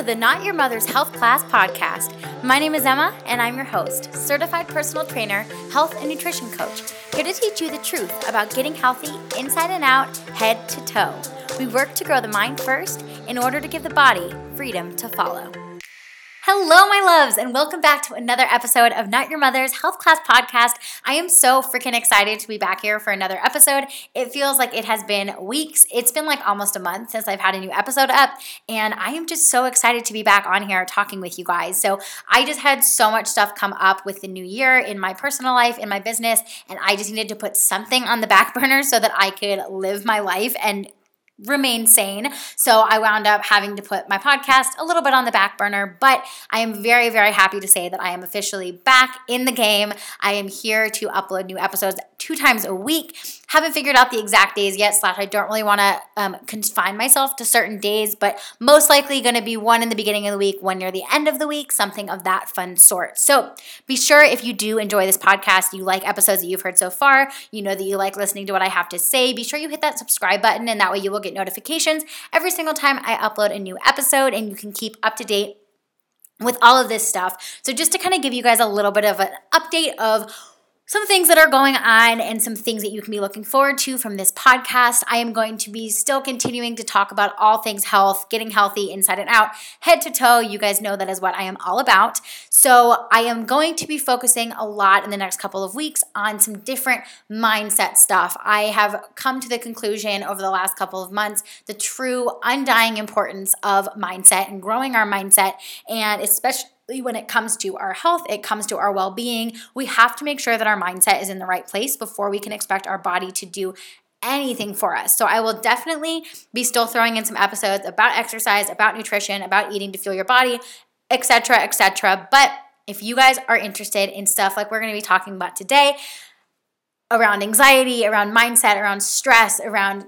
to the Not Your Mother's Health Class podcast. My name is Emma, and I'm your host, certified personal trainer, health and nutrition coach, here to teach you the truth about getting healthy inside and out, head to toe. We work to grow the mind first in order to give the body freedom to follow. Hello, my loves, and welcome back to another episode of Not Your Mother's Health Class Podcast. I am so freaking excited to be back here for another episode. It feels like it has been weeks. It's been like almost a month since I've had a new episode up, and I am just so excited to be back on here talking with you guys. So, I just had so much stuff come up with the new year in my personal life, in my business, and I just needed to put something on the back burner so that I could live my life and remain sane. So I wound up having to put my podcast a little bit on the back burner, but I am very, very happy to say that I am officially back in the game. I am here to upload new episodes two times a week. Haven't figured out the exact days yet, slash, I don't really want to um, confine myself to certain days, but most likely going to be one in the beginning of the week, one near the end of the week, something of that fun sort. So be sure if you do enjoy this podcast, you like episodes that you've heard so far, you know that you like listening to what I have to say, be sure you hit that subscribe button, and that way you will get notifications every single time I upload a new episode, and you can keep up to date with all of this stuff. So, just to kind of give you guys a little bit of an update of some things that are going on and some things that you can be looking forward to from this podcast. I am going to be still continuing to talk about all things health, getting healthy inside and out, head to toe. You guys know that is what I am all about. So, I am going to be focusing a lot in the next couple of weeks on some different mindset stuff. I have come to the conclusion over the last couple of months the true undying importance of mindset and growing our mindset, and especially when it comes to our health, it comes to our well being, we have to make sure that our mindset is in the right place before we can expect our body to do anything for us. So I will definitely be still throwing in some episodes about exercise, about nutrition, about eating to fuel your body, etc., etc. But if you guys are interested in stuff like we're going to be talking about today, around anxiety, around mindset, around stress, around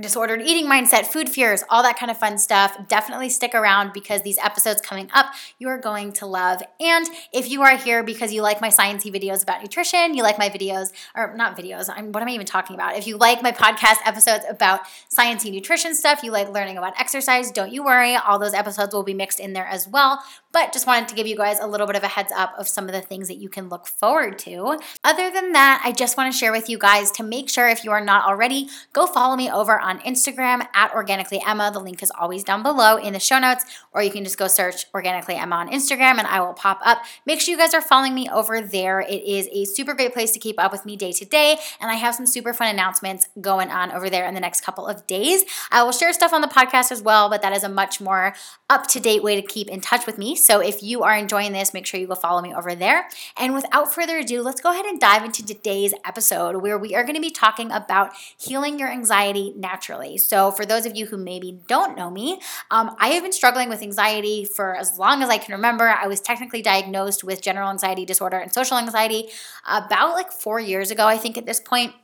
disordered eating mindset, food fears, all that kind of fun stuff. Definitely stick around because these episodes coming up you are going to love. And if you are here because you like my sciencey videos about nutrition, you like my videos or not videos, I'm what am I even talking about? If you like my podcast episodes about sciencey nutrition stuff, you like learning about exercise, don't you worry, all those episodes will be mixed in there as well. But just wanted to give you guys a little bit of a heads up of some of the things that you can look forward to. Other than that, I just want to share with you guys to make sure if you are not already, go follow me over on Instagram at Organically Emma. The link is always down below in the show notes, or you can just go search Organically Emma on Instagram and I will pop up. Make sure you guys are following me over there. It is a super great place to keep up with me day to day, and I have some super fun announcements going on over there in the next couple of days. I will share stuff on the podcast as well, but that is a much more up to date way to keep in touch with me. So if you are enjoying this, make sure you go follow me over there. And without further ado, let's go ahead and dive into today's episode where we are going to be talking about healing your anxiety naturally. So for those of you who maybe don't know me, um, I have been struggling with anxiety for as long as I can remember. I was technically diagnosed with general anxiety disorder and social anxiety about like four years ago, I think, at this point.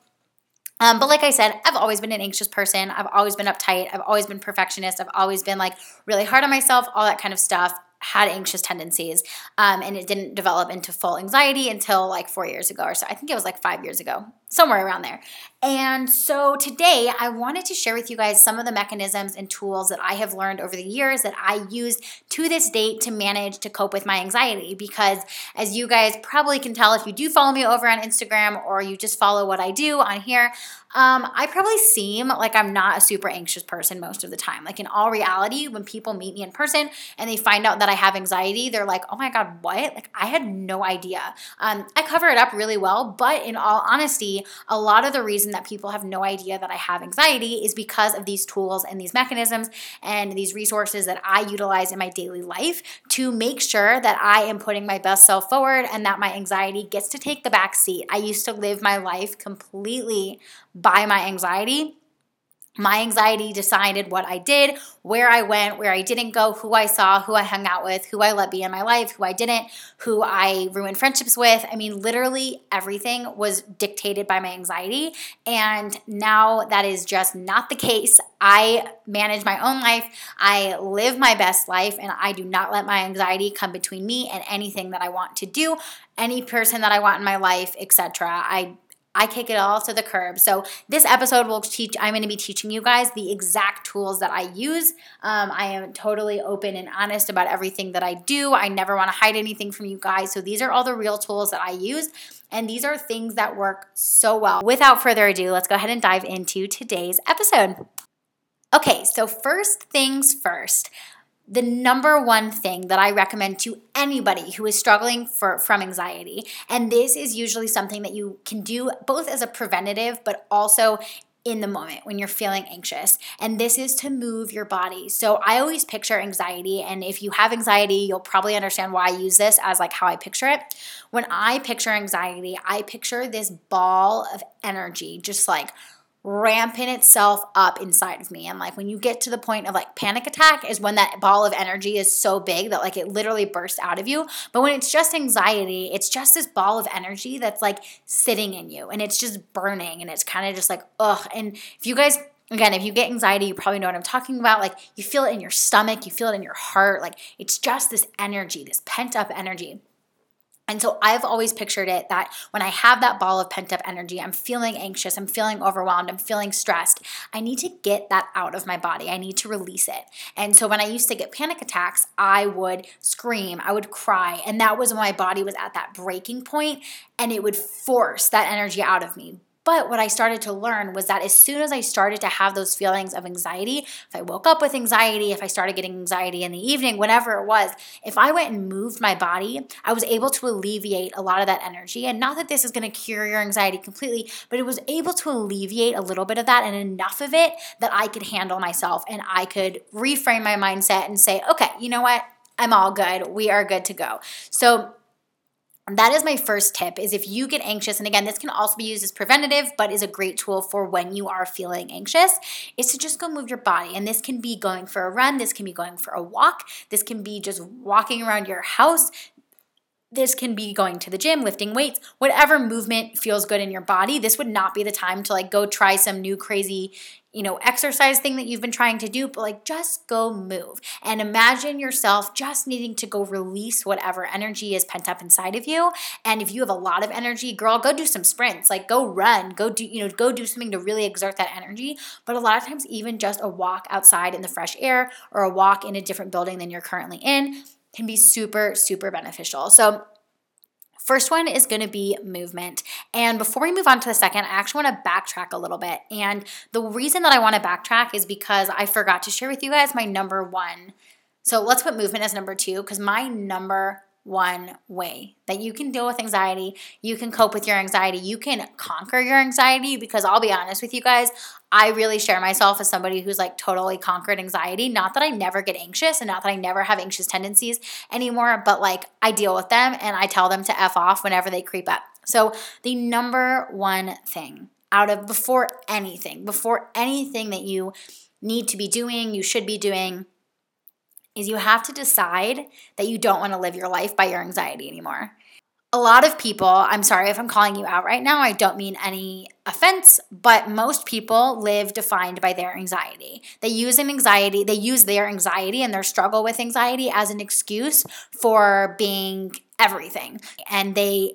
Um, but like I said, I've always been an anxious person. I've always been uptight. I've always been perfectionist. I've always been like really hard on myself, all that kind of stuff had anxious tendencies um, and it didn't develop into full anxiety until like four years ago or so. I think it was like five years ago somewhere around there and so today i wanted to share with you guys some of the mechanisms and tools that i have learned over the years that i use to this date to manage to cope with my anxiety because as you guys probably can tell if you do follow me over on instagram or you just follow what i do on here um, I probably seem like I'm not a super anxious person most of the time. Like in all reality, when people meet me in person and they find out that I have anxiety, they're like, oh my God, what? Like I had no idea. Um, I cover it up really well, but in all honesty, a lot of the reason that people have no idea that I have anxiety is because of these tools and these mechanisms and these resources that I utilize in my daily life to make sure that I am putting my best self forward and that my anxiety gets to take the back seat. I used to live my life completely by my anxiety. My anxiety decided what I did, where I went, where I didn't go, who I saw, who I hung out with, who I let be in my life, who I didn't, who I ruined friendships with. I mean, literally everything was dictated by my anxiety. And now that is just not the case. I manage my own life, I live my best life, and I do not let my anxiety come between me and anything that I want to do, any person that I want in my life, etc. I I kick it all to the curb. So this episode will teach. I'm going to be teaching you guys the exact tools that I use. Um, I am totally open and honest about everything that I do. I never want to hide anything from you guys. So these are all the real tools that I use. And these are things that work so well. Without further ado, let's go ahead and dive into today's episode. Okay, so first things first, the number one thing that I recommend to anybody who is struggling for, from anxiety, and this is usually something that you can do both as a preventative but also in the moment when you're feeling anxious. And this is to move your body. So I always picture anxiety. And if you have anxiety, you'll probably understand why I use this as like how I picture it. When I picture anxiety, I picture this ball of energy just like ramping itself up inside of me. And like when you get to the point of like panic attack is when that ball of energy is so big that like it literally bursts out of you. But when it's just anxiety, it's just this ball of energy that's like sitting in you and it's just burning and it's kind of just like, ugh. And if you guys Again, if you get anxiety, you probably know what I'm talking about. Like you feel it in your stomach, you feel it in your heart. Like it's just this energy, this pent up energy. And so I've always pictured it that when I have that ball of pent up energy, I'm feeling anxious, I'm feeling overwhelmed, I'm feeling stressed. I need to get that out of my body. I need to release it. And so when I used to get panic attacks, I would scream, I would cry. And that was when my body was at that breaking point and it would force that energy out of me. But what I started to learn was that as soon as I started to have those feelings of anxiety, if I woke up with anxiety, if I started getting anxiety in the evening, whatever it was, if I went and moved my body, I was able to alleviate a lot of that energy. And not that this is going to cure your anxiety completely, but it was able to alleviate a little bit of that and enough of it that I could handle myself and I could reframe my mindset and say, okay, you know what? I'm all good. We are good to go. So, that is my first tip is if you get anxious and again this can also be used as preventative but is a great tool for when you are feeling anxious is to just go move your body. And this can be going for a run this can be going for a walk this can be just walking around your house this can be going to the gym, lifting weights, whatever movement feels good in your body. This would not be the time to like go try some new crazy, you know, exercise thing that you've been trying to do, but like just go move and imagine yourself just needing to go release whatever energy is pent up inside of you. And if you have a lot of energy, girl, go do some sprints, like go run, go do, you know, go do something to really exert that energy. But a lot of times, even just a walk outside in the fresh air or a walk in a different building than you're currently in can be super, super beneficial. So, First one is going to be movement. And before we move on to the second, I actually want to backtrack a little bit. And the reason that I want to backtrack is because I forgot to share with you guys my number one. So let's put movement as number two because my number one way that you can deal with anxiety. You can cope with your anxiety. You can conquer your anxiety because I'll be honest with you guys, I really share myself as somebody who's like totally conquered anxiety. Not that I never get anxious and not that I never have anxious tendencies anymore, but like I deal with them and I tell them to F off whenever they creep up. So, the number one thing out of before anything, before anything that you need to be doing, you should be doing, is you have to decide that you don't want to live your life by your anxiety anymore. A lot of people, I'm sorry if I'm calling you out right now, I don't mean any offense, but most people live defined by their anxiety. They use an anxiety, they use their anxiety and their struggle with anxiety as an excuse for being everything. And they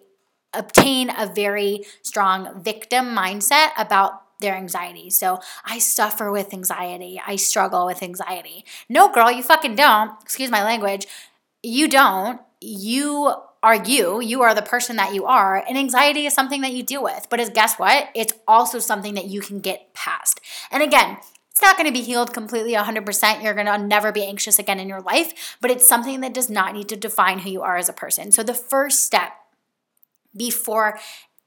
obtain a very strong victim mindset about their anxiety. So I suffer with anxiety. I struggle with anxiety. No, girl, you fucking don't. Excuse my language. You don't. You are you. You are the person that you are. And anxiety is something that you deal with. But as guess what? It's also something that you can get past. And again, it's not going to be healed completely 100%. You're going to never be anxious again in your life, but it's something that does not need to define who you are as a person. So the first step before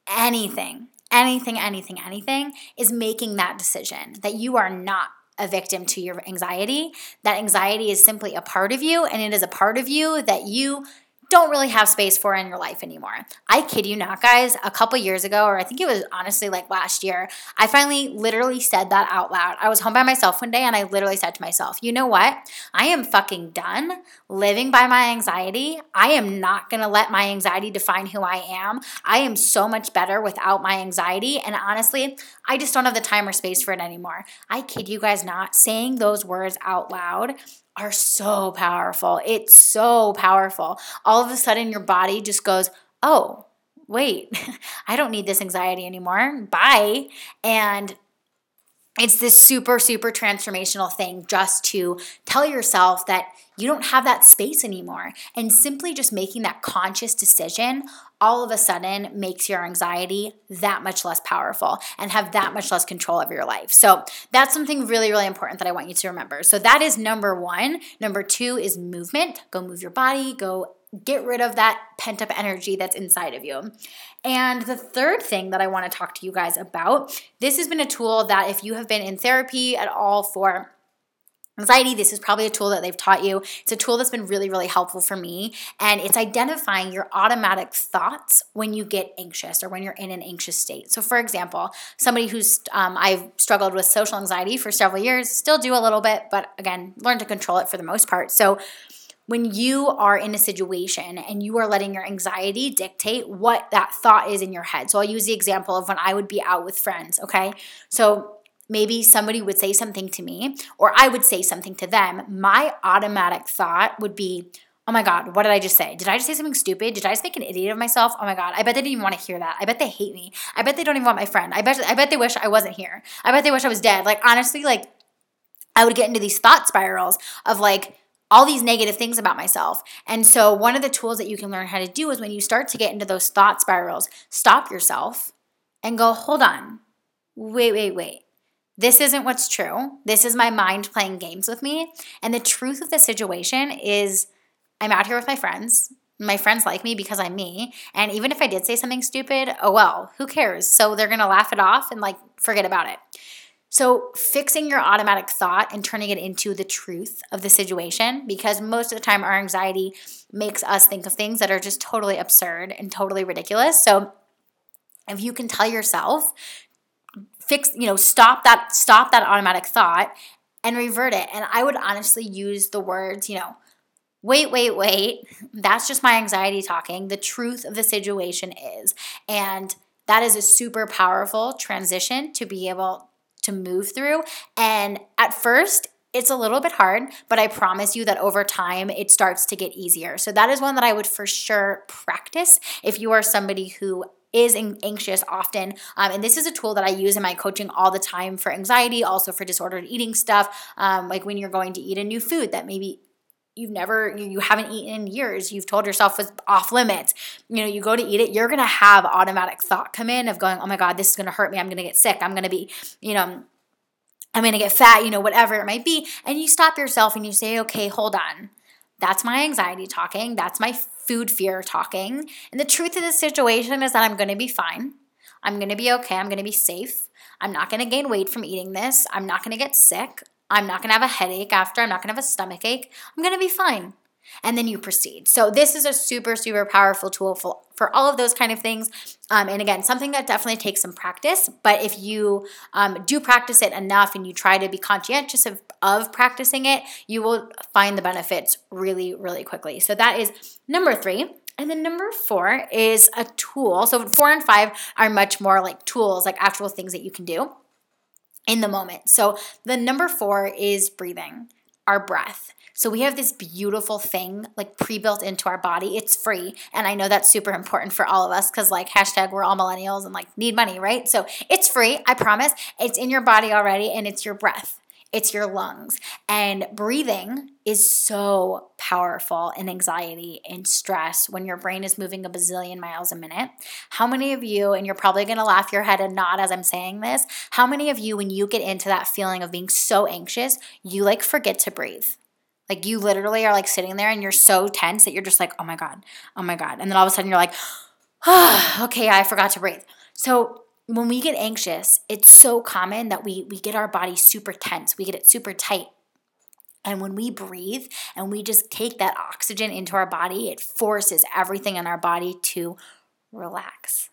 anything anything, anything, anything is making that decision that you are not a victim to your anxiety. That anxiety is simply a part of you, and it is a part of you that you don't really have space for in your life anymore. I kid you not, guys. A couple years ago, or I think it was honestly like last year, I finally literally said that out loud. I was home by myself one day and I literally said to myself, you know what? I am fucking done living by my anxiety. I am not gonna let my anxiety define who I am. I am so much better without my anxiety. And honestly, I just don't have the time or space for it anymore. I kid you guys not, saying those words out loud are so powerful. It's so powerful. All of a sudden, your body just goes, oh, wait, I don't need this anxiety anymore. Bye. And it's this super, super transformational thing just to tell yourself that you don't have that space anymore. And simply just making that conscious decision all of a sudden makes your anxiety that much less powerful and have that much less control over your life. So that's something really, really important that I want you to remember. So that is number one. Number two is movement. Go move your body, go get rid of that pent up energy that's inside of you. And the third thing that I want to talk to you guys about this has been a tool that if you have been in therapy at all for anxiety, this is probably a tool that they've taught you. It's a tool that's been really, really helpful for me. And it's identifying your automatic thoughts when you get anxious or when you're in an anxious state. So, for example, somebody who's, um, I've struggled with social anxiety for several years, still do a little bit, but again, learn to control it for the most part. So, when you are in a situation and you are letting your anxiety dictate what that thought is in your head. So I'll use the example of when I would be out with friends, okay? So maybe somebody would say something to me or I would say something to them. My automatic thought would be, Oh my God, what did I just say? Did I just say something stupid? Did I just make an idiot of myself? Oh my God, I bet they didn't even want to hear that. I bet they hate me. I bet they don't even want my friend. I bet I bet they wish I wasn't here. I bet they wish I was dead. Like honestly, like I would get into these thought spirals of like, all these negative things about myself. And so, one of the tools that you can learn how to do is when you start to get into those thought spirals, stop yourself and go, hold on, wait, wait, wait. This isn't what's true. This is my mind playing games with me. And the truth of the situation is, I'm out here with my friends. My friends like me because I'm me. And even if I did say something stupid, oh well, who cares? So they're gonna laugh it off and like forget about it. So, fixing your automatic thought and turning it into the truth of the situation, because most of the time our anxiety makes us think of things that are just totally absurd and totally ridiculous. So, if you can tell yourself, fix, you know, stop that, stop that automatic thought and revert it. And I would honestly use the words, you know, wait, wait, wait. That's just my anxiety talking. The truth of the situation is. And that is a super powerful transition to be able to move through. And at first, it's a little bit hard, but I promise you that over time it starts to get easier. So that is one that I would for sure practice if you are somebody who is anxious often. Um, and this is a tool that I use in my coaching all the time for anxiety, also for disordered eating stuff. Um, like when you're going to eat a new food that maybe you've never you haven't eaten in years. You've told yourself was off limits. You know you go to eat it you're going to have automatic thought come in of going oh my god this is going to hurt me. I'm going to get sick. I'm going to be you know i'm going to get fat you know whatever it might be. And you stop yourself and you say okay hold on. That's my anxiety talking. That's my food fear talking. And the truth of the situation is that i'm going to be fine. I'm going to be okay. I'm going to be safe. I'm not going to gain weight from eating this. I'm not going to get sick. I'm not gonna have a headache after, I'm not gonna have a stomach ache, I'm gonna be fine. And then you proceed. So, this is a super, super powerful tool for, for all of those kind of things. Um, and again, something that definitely takes some practice. But if you um, do practice it enough and you try to be conscientious of, of practicing it, you will find the benefits really, really quickly. So, that is number three. And then number four is a tool. So, four and five are much more like tools, like actual things that you can do in the moment. So the number four is breathing, our breath. So we have this beautiful thing like pre-built into our body. It's free. And I know that's super important for all of us because like hashtag we're all millennials and like need money, right? So it's free, I promise. It's in your body already and it's your breath it's your lungs. And breathing is so powerful in anxiety and stress when your brain is moving a bazillion miles a minute. How many of you, and you're probably gonna laugh your head and nod as I'm saying this, how many of you, when you get into that feeling of being so anxious, you like forget to breathe? Like you literally are like sitting there and you're so tense that you're just like, oh my God, oh my God. And then all of a sudden you're like, oh, okay, I forgot to breathe. So when we get anxious, it's so common that we we get our body super tense. We get it super tight. And when we breathe and we just take that oxygen into our body, it forces everything in our body to relax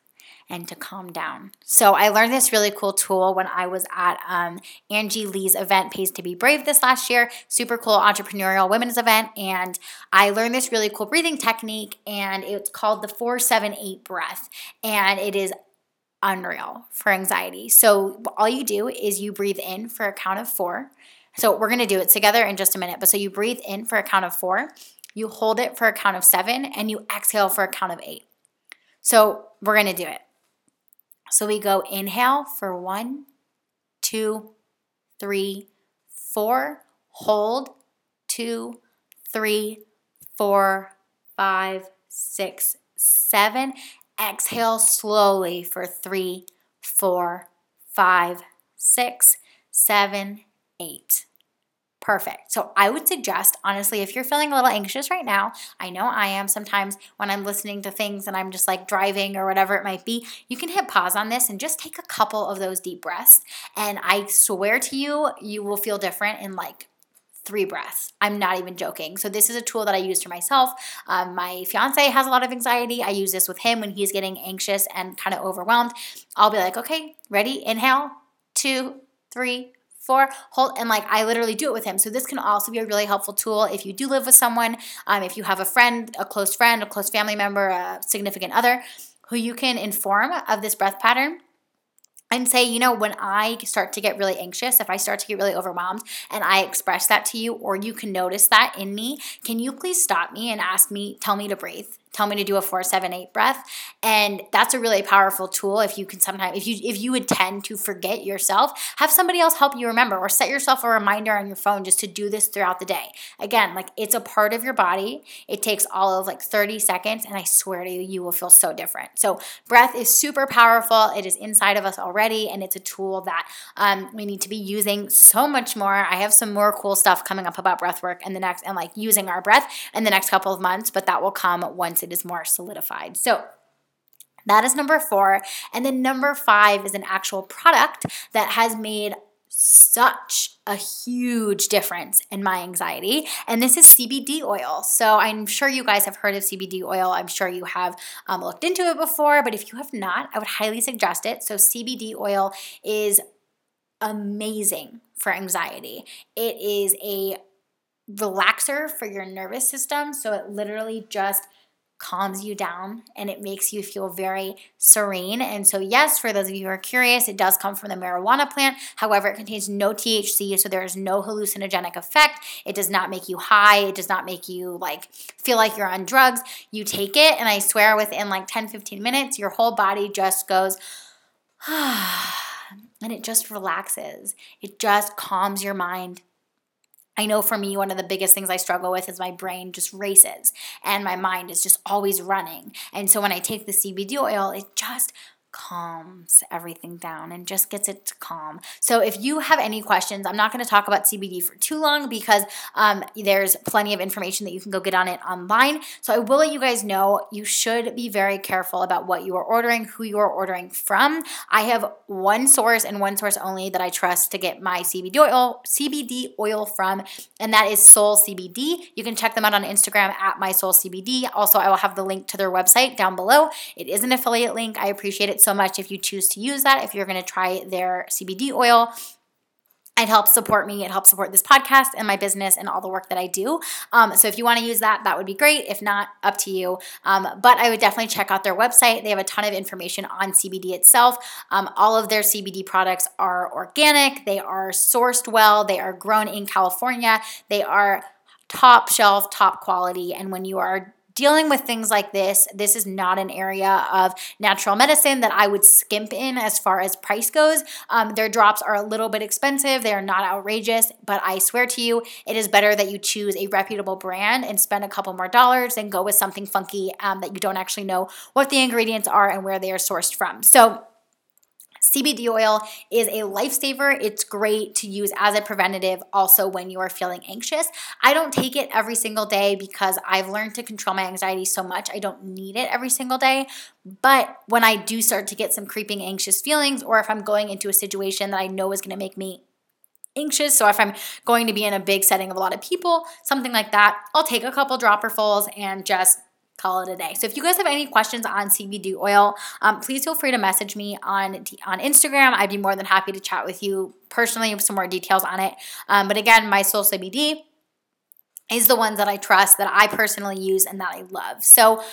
and to calm down. So I learned this really cool tool when I was at um, Angie Lee's event, Pays to Be Brave, this last year. Super cool entrepreneurial women's event. And I learned this really cool breathing technique, and it's called the 478 breath. And it is unreal for anxiety. So all you do is you breathe in for a count of four. So we're going to do it together in just a minute. But so you breathe in for a count of four, you hold it for a count of seven, and you exhale for a count of eight. So we're gonna do it. So we go inhale for one, two, three, four, hold, two, three, four, five, six, seven. Exhale slowly for three, four, five, six, seven, eight. Perfect. So I would suggest, honestly, if you're feeling a little anxious right now, I know I am sometimes when I'm listening to things and I'm just like driving or whatever it might be, you can hit pause on this and just take a couple of those deep breaths. And I swear to you, you will feel different in like three breaths. I'm not even joking. So this is a tool that I use for myself. Um, my fiance has a lot of anxiety. I use this with him when he's getting anxious and kind of overwhelmed. I'll be like, okay, ready? Inhale, two, three, four, hold, and like I literally do it with him. So this can also be a really helpful tool if you do live with someone, um, if you have a friend, a close friend, a close family member, a significant other who you can inform of this breath pattern and say, you know, when I start to get really anxious, if I start to get really overwhelmed and I express that to you, or you can notice that in me, can you please stop me and ask me, tell me to breathe? Tell me to do a four seven eight breath. And that's a really powerful tool if you can sometimes if you if you would tend to forget yourself have somebody else help you remember or set yourself a reminder on your phone just to do this throughout the day. Again like it's a part of your body. It takes all of like 30 seconds and i swear to you you will feel so different. So breath is super powerful. It is inside of us already and it's a tool that um, we need to be using so much more. I have some more cool stuff coming up about breath work and the next and like using our breath in the next couple of months but that will come once once it is more solidified. So that is number four. And then number five is an actual product that has made such a huge difference in my anxiety. And this is CBD oil. So I'm sure you guys have heard of CBD oil. I'm sure you have um, looked into it before, but if you have not, I would highly suggest it. So CBD oil is amazing for anxiety. It is a relaxer for your nervous system. So it literally just calms you down and it makes you feel very serene. And so, yes, for those of you who are curious, it does come from the marijuana plant. However, it contains no THC, so there is no hallucinogenic effect. It does not make you high. It does not make you like feel like you're on drugs. You take it, and I swear within like 10, 15 minutes, your whole body just goes, and it just relaxes. It just calms your mind I know for me, one of the biggest things I struggle with is my brain just races and my mind is just always running. And so when I take the CBD oil, it just calms everything down and just gets it to calm. So if you have any questions, I'm not going to talk about CBD for too long because um, there's plenty of information that you can go get on it online. So I will let you guys know you should be very careful about what you are ordering, who you are ordering from. I have one source and one source only that I trust to get my CBD oil CBD oil from, and that is Soul CBD. You can check them out on Instagram at my Soul CBD. Also, I will have the link to their website down below. It is an affiliate link. I appreciate it so much if you choose to use that. If you're going to try their CBD oil, it helps support me. It helps support this podcast and my business and all the work that I do. Um, so if you want to use that, that would be great. If not, up to you. Um, but I would definitely check out their website. They have a ton of information on CBD itself. Um, all of their CBD products are organic, they are sourced well, they are grown in California, they are top shelf, top quality. And when you are dealing with things like this, this is not an area of natural medicine that I would skimp in as far as price goes. Um, their drops are a little bit expensive, they are not outrageous, but I swear to you, it is better that you choose a reputable brand and spend a couple more dollars than go with something funky um, that you don't actually know what the ingredients are and where they are sourced from. So, CBD oil is a lifesaver. It's great to use as a preventative also when you are feeling anxious. I don't take it every single day because I've learned to control my anxiety so much. I don't need it every single day. But when I do start to get some creeping anxious feelings, or if I'm going into a situation that I know is going to make me anxious. So if I'm going to be in a big setting of a lot of people, something like that, I'll take a couple dropperfuls and just call it a day. So if you guys have any questions on CBD oil, um, please feel free to message me on on Instagram. I'd be more than happy to chat with you personally with some more details on it. Um, but again, my Soul CBD is the ones that I trust, that I personally use, and that I love. So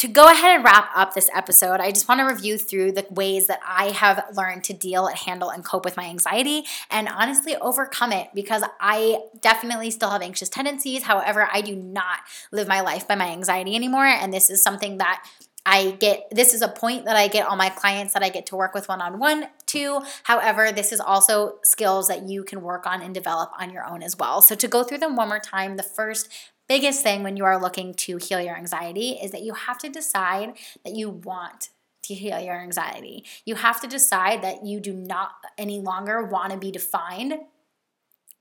to go ahead and wrap up this episode, I just want to review through the ways that I have learned to deal, and handle, and cope with my anxiety and honestly overcome it because I definitely still have anxious tendencies. However, I do not live my life by my anxiety anymore. And this is something that I get this is a point that I get all my clients that I get to work with one on one too. However, this is also skills that you can work on and develop on your own as well. So, to go through them one more time, the first biggest thing when you are looking to heal your anxiety is that you have to decide that you want to heal your anxiety. You have to decide that you do not any longer want to be defined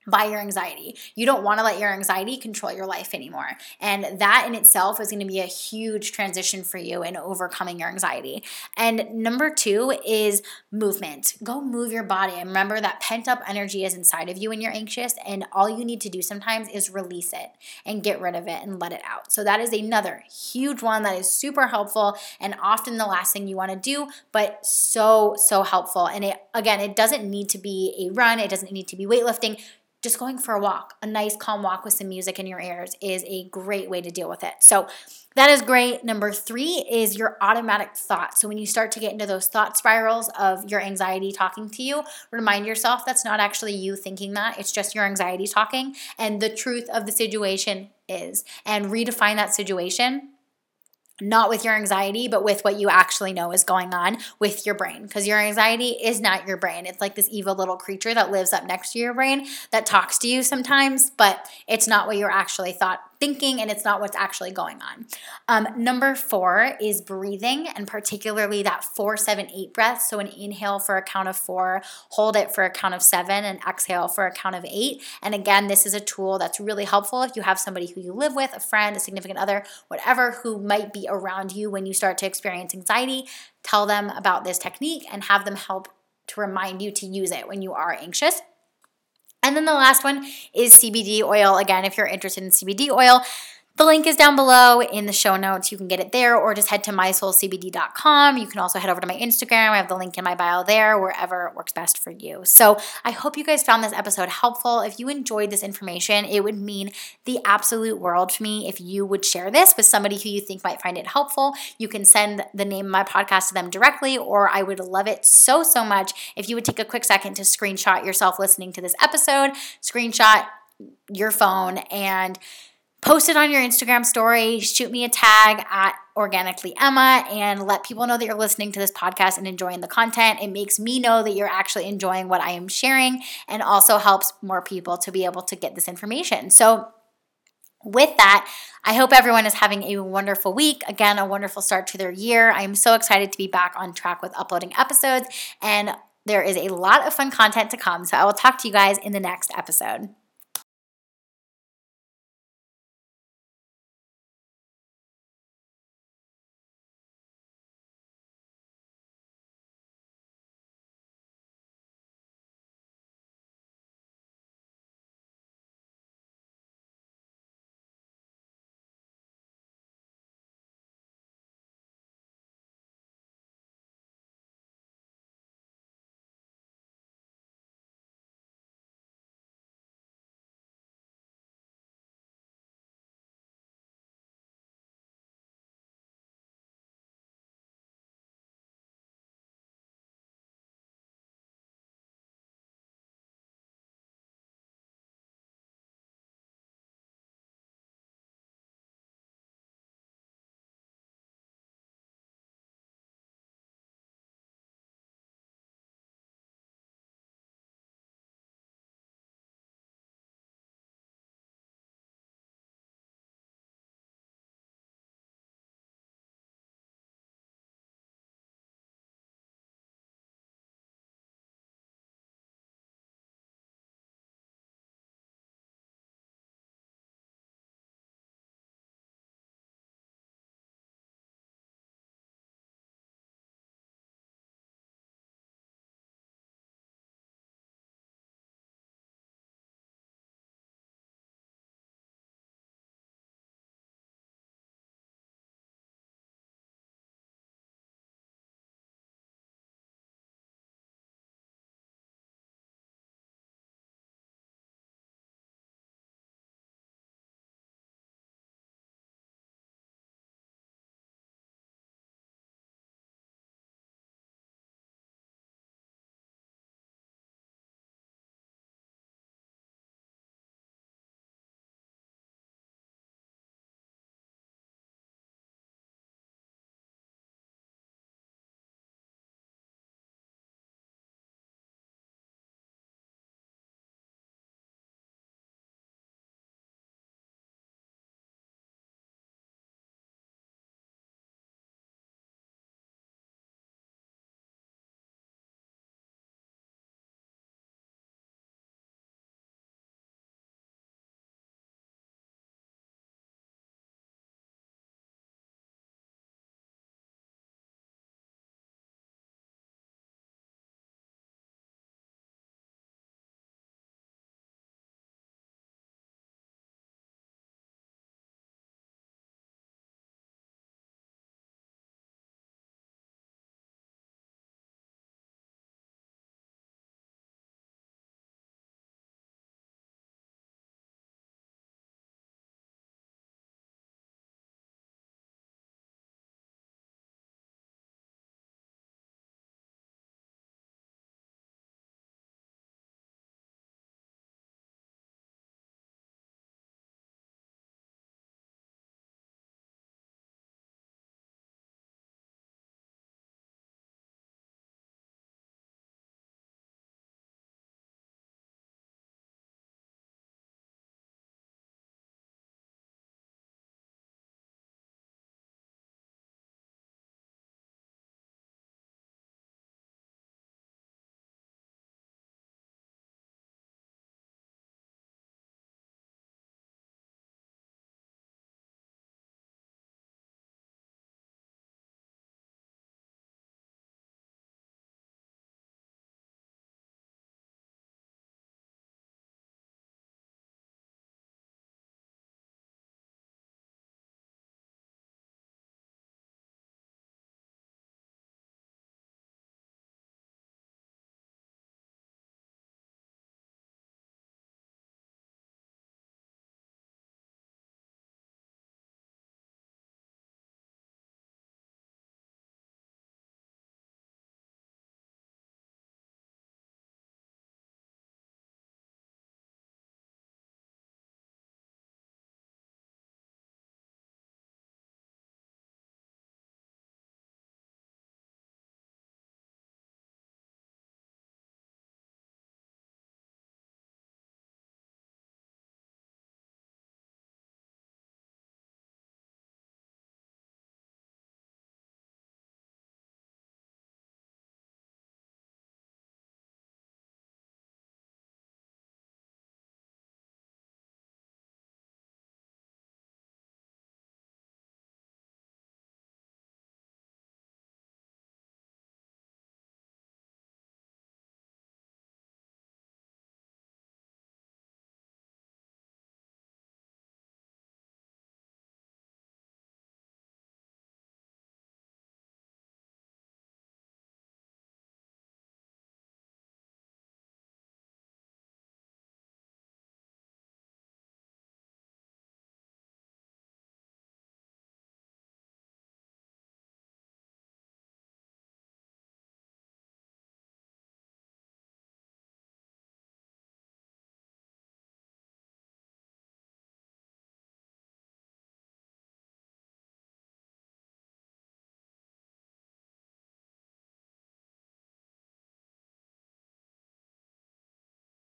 by your anxiety. You don't want to let your anxiety control your life anymore. And that in itself is going to be a huge transition for you in overcoming your anxiety. And number two is movement. Go move your body. And remember that pent up energy is inside of you when you're anxious. And all you need to do sometimes is release it and get rid of it and let it out. So that is another huge one that is super helpful and often the last thing you want to do, but so, so helpful. And it, again, it doesn't need to be a run, it doesn't need to be weightlifting just going for a walk, a nice calm walk with some music in your ears is a great way to deal with it. So that is great. Number three is your automatic thoughts. So when you start to get into those thought spirals of your anxiety talking to you, remind yourself that's not actually you thinking that, it's just your anxiety talking. And the truth of the situation is, and redefine that situation not with your anxiety, but with what you actually know is going on with your brain. Because your anxiety is not your brain. It's like this evil little creature that lives up next to your brain that talks to you sometimes, but it's not what you're actually thought thinking and it's not what's actually going on. Um, number four is breathing, and particularly that four, seven, eight breath. So, an inhale for a count of four, hold it for a count of seven, and exhale for a count of eight. And again, this is a tool that's really helpful if you have somebody who you live with, a friend, a significant other, whatever, who might be around you when you start to experience anxiety. Tell them about this technique and have them help to remind you to use it when you are anxious. And then the last one is CBD oil. Again, if you're interested in CBD oil, the link is down below in the show notes. You can get it there or just head to mysoulcbd.com. You can also head over to my Instagram. I have the link in my bio there, wherever works best for you. So I hope you guys found this episode helpful. If you enjoyed this information, it would mean the absolute world to me if you would share this with somebody who you think might find it helpful. You can send the name of my podcast to them directly, or I would love it so, so much if you would take a quick second to screenshot yourself listening to this episode, screenshot your phone, and post it on your Instagram story, shoot me a tag at organically Emma and let people know that you're listening to this podcast and enjoying the content. It makes me know that you're actually enjoying what I am sharing and also helps more people to be able to get this information. So with that, I hope everyone is having a wonderful week. Again, a wonderful start to their year. I am so excited to be back on track with uploading episodes, and there is a lot of fun content to come. So I will talk to you guys in the next episode.